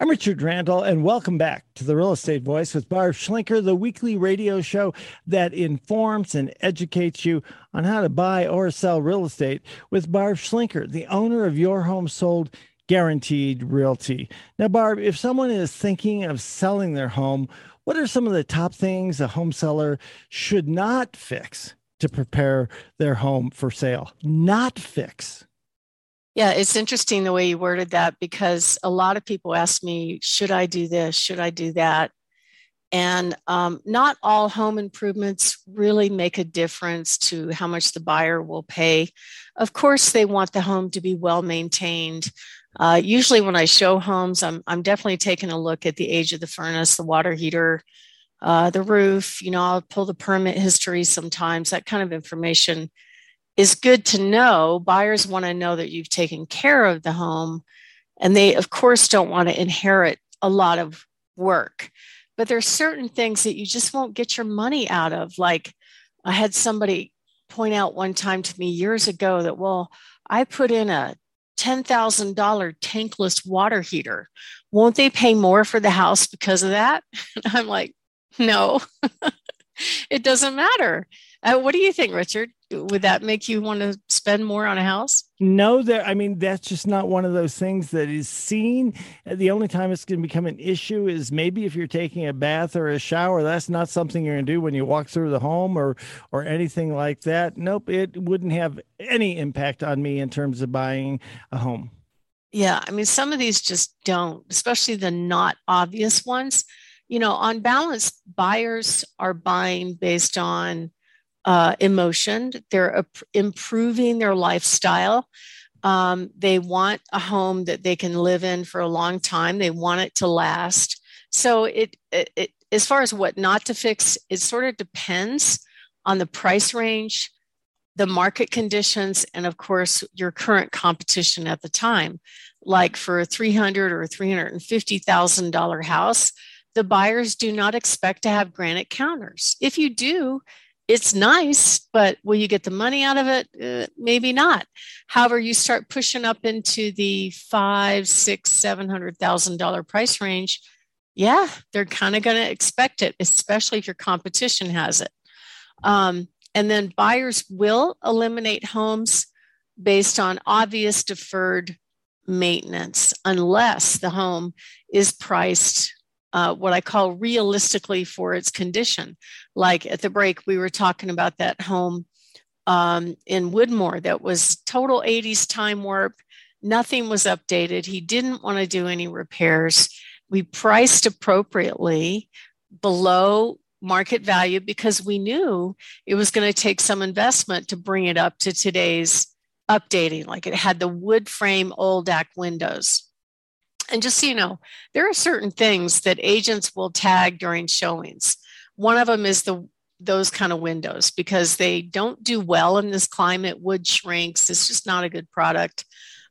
I'm Richard Randall, and welcome back to the Real Estate Voice with Barb Schlinker, the weekly radio show that informs and educates you on how to buy or sell real estate with Barb Schlinker, the owner of Your Home Sold Guaranteed Realty. Now, Barb, if someone is thinking of selling their home, what are some of the top things a home seller should not fix to prepare their home for sale? Not fix. Yeah, it's interesting the way you worded that because a lot of people ask me, should I do this? Should I do that? And um, not all home improvements really make a difference to how much the buyer will pay. Of course, they want the home to be well maintained. Uh, usually, when I show homes, I'm, I'm definitely taking a look at the age of the furnace, the water heater, uh, the roof. You know, I'll pull the permit history sometimes, that kind of information is good to know. Buyers want to know that you've taken care of the home, and they, of course, don't want to inherit a lot of work. But there's certain things that you just won't get your money out of. Like I had somebody point out one time to me years ago that, well, I put in a $10,000 tankless water heater. Won't they pay more for the house because of that? And I'm like, no, it doesn't matter. Uh, what do you think, Richard? Would that make you want to spend more on a house? No, there. I mean, that's just not one of those things that is seen. The only time it's going to become an issue is maybe if you're taking a bath or a shower. That's not something you're going to do when you walk through the home or or anything like that. Nope, it wouldn't have any impact on me in terms of buying a home. Yeah, I mean, some of these just don't, especially the not obvious ones. You know, on balance, buyers are buying based on uh, emotion. They're improving their lifestyle. Um, they want a home that they can live in for a long time. They want it to last. So it, it, it as far as what not to fix, it sort of depends on the price range, the market conditions, and of course your current competition at the time. Like for a three hundred or three hundred and fifty thousand dollar house, the buyers do not expect to have granite counters. If you do, it's nice, but will you get the money out of it? Uh, maybe not. However, you start pushing up into the five, six, seven hundred thousand dollar price range. Yeah, they're kind of going to expect it, especially if your competition has it. Um, and then buyers will eliminate homes based on obvious deferred maintenance unless the home is priced uh, what I call realistically for its condition. Like at the break, we were talking about that home um, in Woodmoor that was total 80s time warp. Nothing was updated. He didn't want to do any repairs. We priced appropriately below market value because we knew it was going to take some investment to bring it up to today's updating. Like it had the wood frame old Oldac windows. And just so you know, there are certain things that agents will tag during showings. One of them is the those kind of windows because they don't do well in this climate. Wood shrinks. It's just not a good product.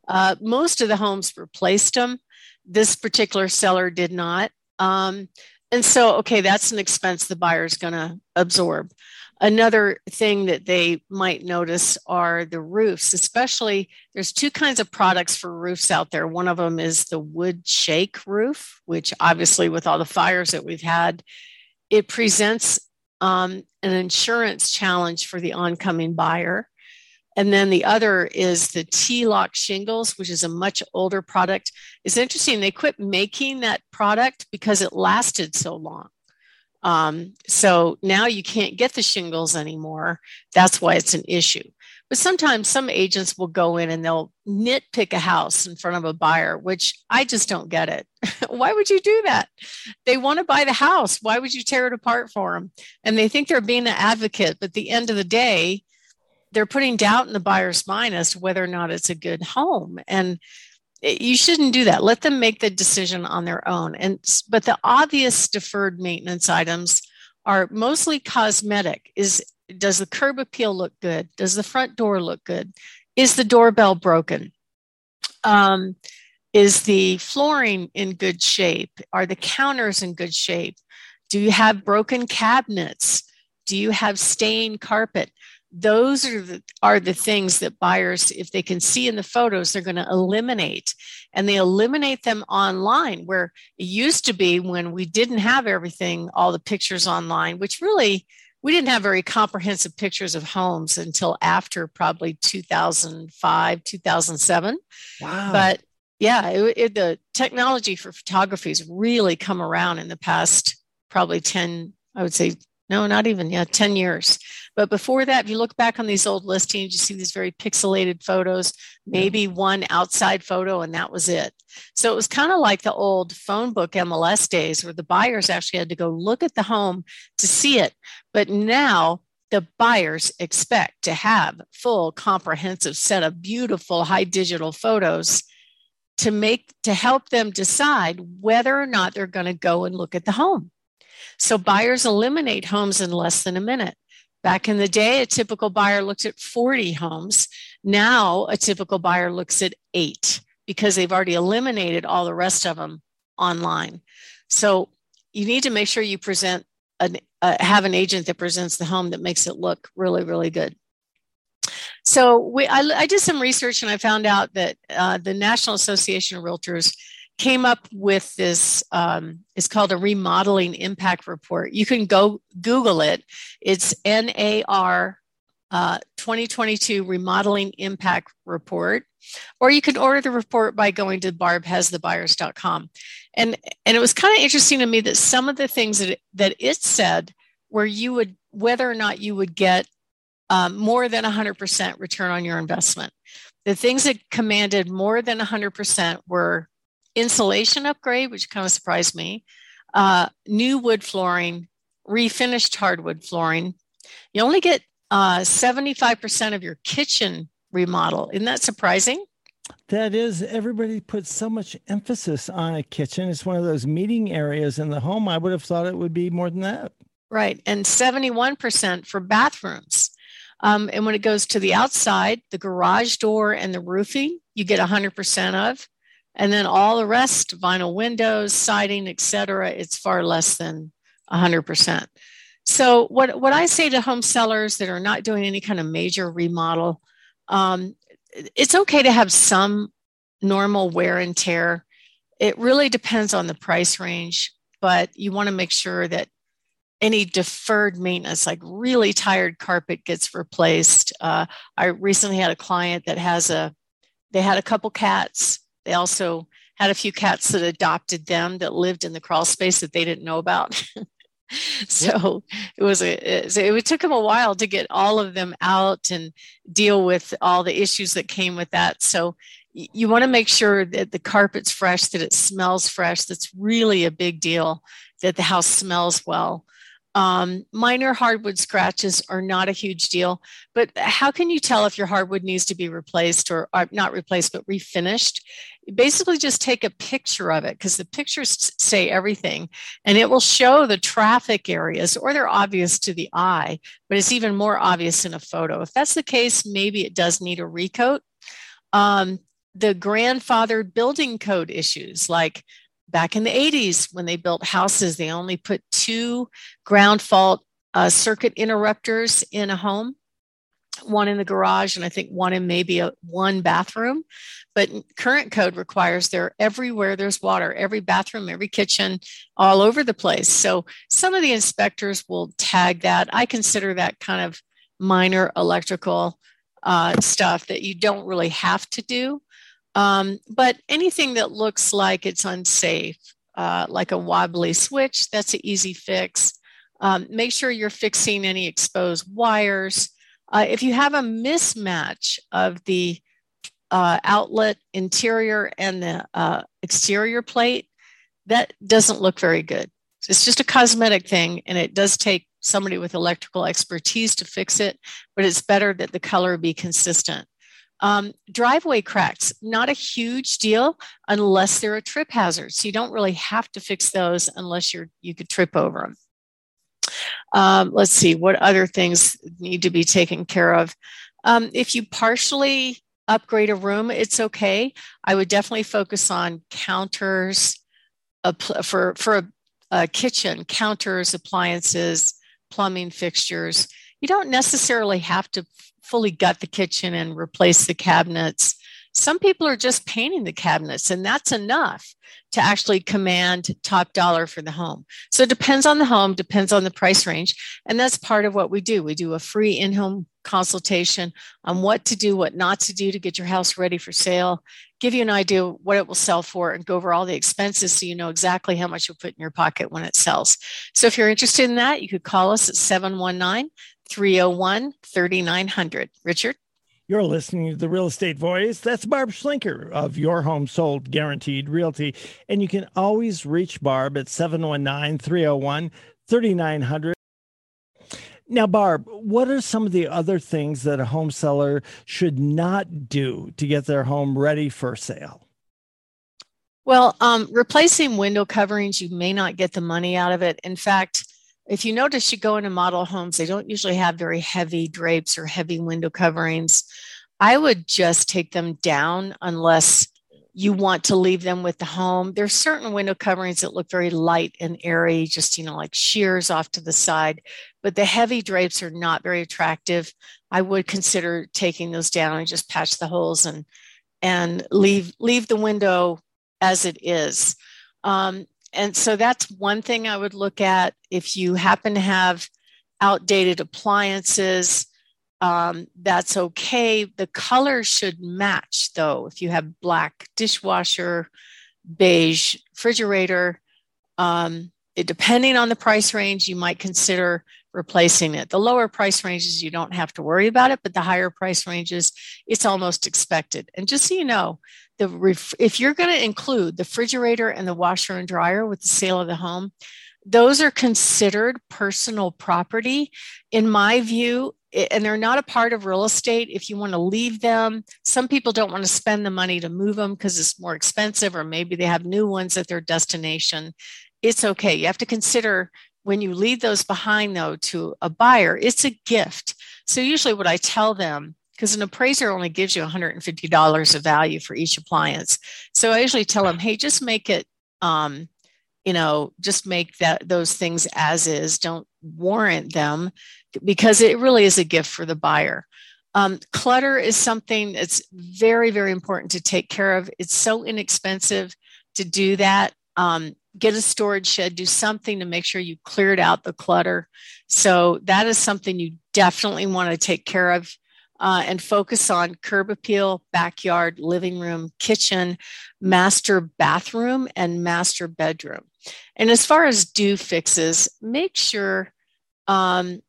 Uh, most of the homes replaced them. This particular seller did not. Um, and so, okay, that's an expense the buyer is going to absorb. Another thing that they might notice are the roofs, especially there's two kinds of products for roofs out there. One of them is the wood shake roof, which obviously, with all the fires that we've had, it presents um, an insurance challenge for the oncoming buyer. And then the other is the T-lock shingles, which is a much older product. It's interesting, they quit making that product because it lasted so long. Um, so now you can't get the shingles anymore. That's why it's an issue. But sometimes some agents will go in and they'll nitpick a house in front of a buyer, which I just don't get it. why would you do that? They want to buy the house. Why would you tear it apart for them? And they think they're being an advocate, but at the end of the day, they're putting doubt in the buyer's mind as to whether or not it's a good home. And you shouldn't do that. Let them make the decision on their own. And but the obvious deferred maintenance items are mostly cosmetic. Is does the curb appeal look good? Does the front door look good? Is the doorbell broken? Um, is the flooring in good shape? Are the counters in good shape? Do you have broken cabinets? Do you have stained carpet those are the, are the things that buyers if they can see in the photos they're going to eliminate and they eliminate them online where it used to be when we didn't have everything all the pictures online which really we didn't have very comprehensive pictures of homes until after probably 2005 2007 wow. but yeah it, it, the technology for photography has really come around in the past probably 10 i would say no, not even, yeah, 10 years. But before that, if you look back on these old listings, you see these very pixelated photos, maybe yeah. one outside photo, and that was it. So it was kind of like the old phone book MLS days where the buyers actually had to go look at the home to see it. But now the buyers expect to have full comprehensive set of beautiful high digital photos to make to help them decide whether or not they're going to go and look at the home so buyers eliminate homes in less than a minute. Back in the day, a typical buyer looked at 40 homes. Now, a typical buyer looks at eight because they've already eliminated all the rest of them online. So you need to make sure you present an, uh, have an agent that presents the home that makes it look really, really good. So we, I, I did some research and I found out that uh, the National Association of Realtors came up with this um, it's called a remodeling impact report. You can go google it. It's nar uh, 2022 remodeling impact report or you can order the report by going to barbhasthebuyers.com and and it was kind of interesting to me that some of the things that it, that it said where you would whether or not you would get um, more than 100% return on your investment. The things that commanded more than 100% were insulation upgrade, which kind of surprised me, uh, new wood flooring, refinished hardwood flooring. You only get uh, 75% of your kitchen remodel. Isn't that surprising? That is, everybody puts so much emphasis on a kitchen. It's one of those meeting areas in the home. I would have thought it would be more than that. Right. And 71% for bathrooms. Um, and when it goes to the outside, the garage door and the roofing, you get 100% of and then all the rest vinyl windows siding etc it's far less than 100% so what, what i say to home sellers that are not doing any kind of major remodel um, it's okay to have some normal wear and tear. It really depends on the price range but you want to make sure that any deferred maintenance like really tired carpet gets replaced. Uh, i recently had a client that has a they had a couple cats they also had a few cats that adopted them that lived in the crawl space that they didn't know about. so it was a it, it took them a while to get all of them out and deal with all the issues that came with that. So you want to make sure that the carpet's fresh, that it smells fresh. That's really a big deal. That the house smells well. Um, minor hardwood scratches are not a huge deal, but how can you tell if your hardwood needs to be replaced or, or not replaced, but refinished? basically just take a picture of it because the pictures say everything and it will show the traffic areas or they're obvious to the eye, but it's even more obvious in a photo. If that's the case, maybe it does need a recoat. Um, the grandfathered building code issues, like back in the 80s when they built houses, they only put two ground fault uh, circuit interrupters in a home one in the garage and I think one in maybe a one bathroom. But current code requires they're everywhere there's water, every bathroom, every kitchen, all over the place. So some of the inspectors will tag that. I consider that kind of minor electrical uh, stuff that you don't really have to do. Um, but anything that looks like it's unsafe, uh, like a wobbly switch, that's an easy fix. Um, make sure you're fixing any exposed wires. Uh, if you have a mismatch of the uh, outlet interior and the uh, exterior plate, that doesn't look very good. It's just a cosmetic thing, and it does take somebody with electrical expertise to fix it, but it's better that the color be consistent. Um, driveway cracks, not a huge deal unless they're a trip hazard. So you don't really have to fix those unless you're you could trip over them. Um, let's see, what other things need to be taken care of? Um, if you partially upgrade a room, it's okay. I would definitely focus on counters for, for a, a kitchen, counters, appliances, plumbing fixtures. You don't necessarily have to fully gut the kitchen and replace the cabinets. Some people are just painting the cabinets, and that's enough to actually command top dollar for the home. So it depends on the home, depends on the price range. And that's part of what we do. We do a free in home consultation on what to do, what not to do to get your house ready for sale, give you an idea what it will sell for, and go over all the expenses so you know exactly how much you'll put in your pocket when it sells. So if you're interested in that, you could call us at 719 301 3900. Richard? You're listening to the Real Estate Voice. That's Barb Schlinker of Your Home Sold Guaranteed Realty. And you can always reach Barb at 719 301 3900. Now, Barb, what are some of the other things that a home seller should not do to get their home ready for sale? Well, um, replacing window coverings, you may not get the money out of it. In fact, if you notice, you go into model homes, they don't usually have very heavy drapes or heavy window coverings. I would just take them down unless you want to leave them with the home. There's certain window coverings that look very light and airy, just, you know, like sheers off to the side, but the heavy drapes are not very attractive. I would consider taking those down and just patch the holes and and leave leave the window as it is. Um, and so that's one thing I would look at. If you happen to have outdated appliances, um, that's okay. The color should match, though. If you have black dishwasher, beige refrigerator, um, it, depending on the price range, you might consider replacing it. The lower price ranges, you don't have to worry about it, but the higher price ranges, it's almost expected. And just so you know, the ref- if you're going to include the refrigerator and the washer and dryer with the sale of the home, those are considered personal property. In my view, and they're not a part of real estate. If you want to leave them, some people don't want to spend the money to move them because it's more expensive, or maybe they have new ones at their destination. It's okay. You have to consider when you leave those behind, though, to a buyer, it's a gift. So, usually, what I tell them because an appraiser only gives you $150 of value for each appliance. So I usually tell them, hey, just make it, um, you know, just make that those things as is. Don't warrant them because it really is a gift for the buyer. Um, clutter is something that's very, very important to take care of. It's so inexpensive to do that. Um, get a storage shed, do something to make sure you cleared out the clutter. So that is something you definitely want to take care of uh, and focus on curb appeal, backyard, living room, kitchen, master bathroom, and master bedroom. And as far as do fixes, make sure um,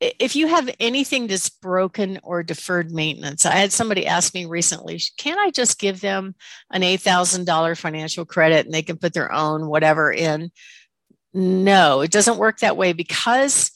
if you have anything that's broken or deferred maintenance, I had somebody ask me recently, can I just give them an $8,000 financial credit and they can put their own whatever in? No, it doesn't work that way because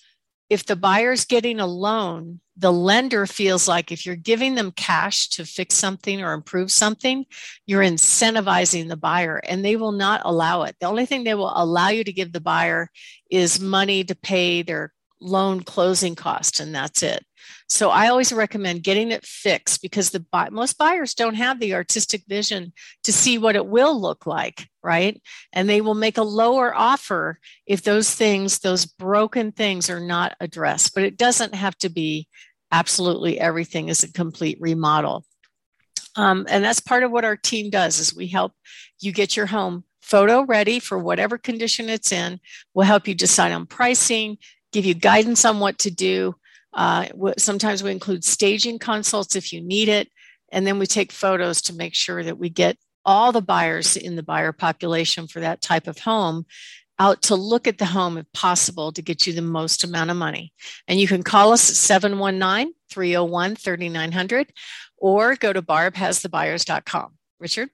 if the buyer's getting a loan, the lender feels like if you're giving them cash to fix something or improve something, you're incentivizing the buyer and they will not allow it. The only thing they will allow you to give the buyer is money to pay their loan closing cost, and that's it. So I always recommend getting it fixed because the most buyers don't have the artistic vision to see what it will look like, right? And they will make a lower offer if those things, those broken things are not addressed. But it doesn't have to be absolutely everything is a complete remodel. Um, and that's part of what our team does is we help you get your home photo ready for whatever condition it's in. We'll help you decide on pricing, give you guidance on what to do uh, sometimes we include staging consults if you need it. And then we take photos to make sure that we get all the buyers in the buyer population for that type of home out to look at the home if possible to get you the most amount of money. And you can call us at 719 301 3900 or go to barbhasthebuyers.com. Richard?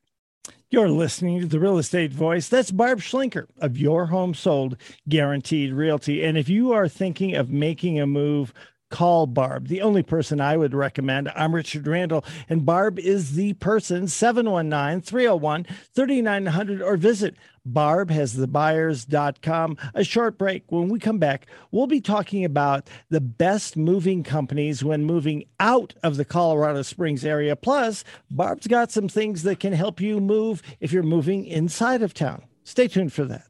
You're listening to the Real Estate Voice. That's Barb Schlinker of Your Home Sold Guaranteed Realty. And if you are thinking of making a move, call Barb, the only person I would recommend. I'm Richard Randall, and Barb is the person, 719 301 3900, or visit barbhasthebuyers.com. A short break. When we come back, we'll be talking about the best moving companies when moving out of the Colorado Springs area. Plus, Barb's got some things that can help you move if you're moving inside of town. Stay tuned for that.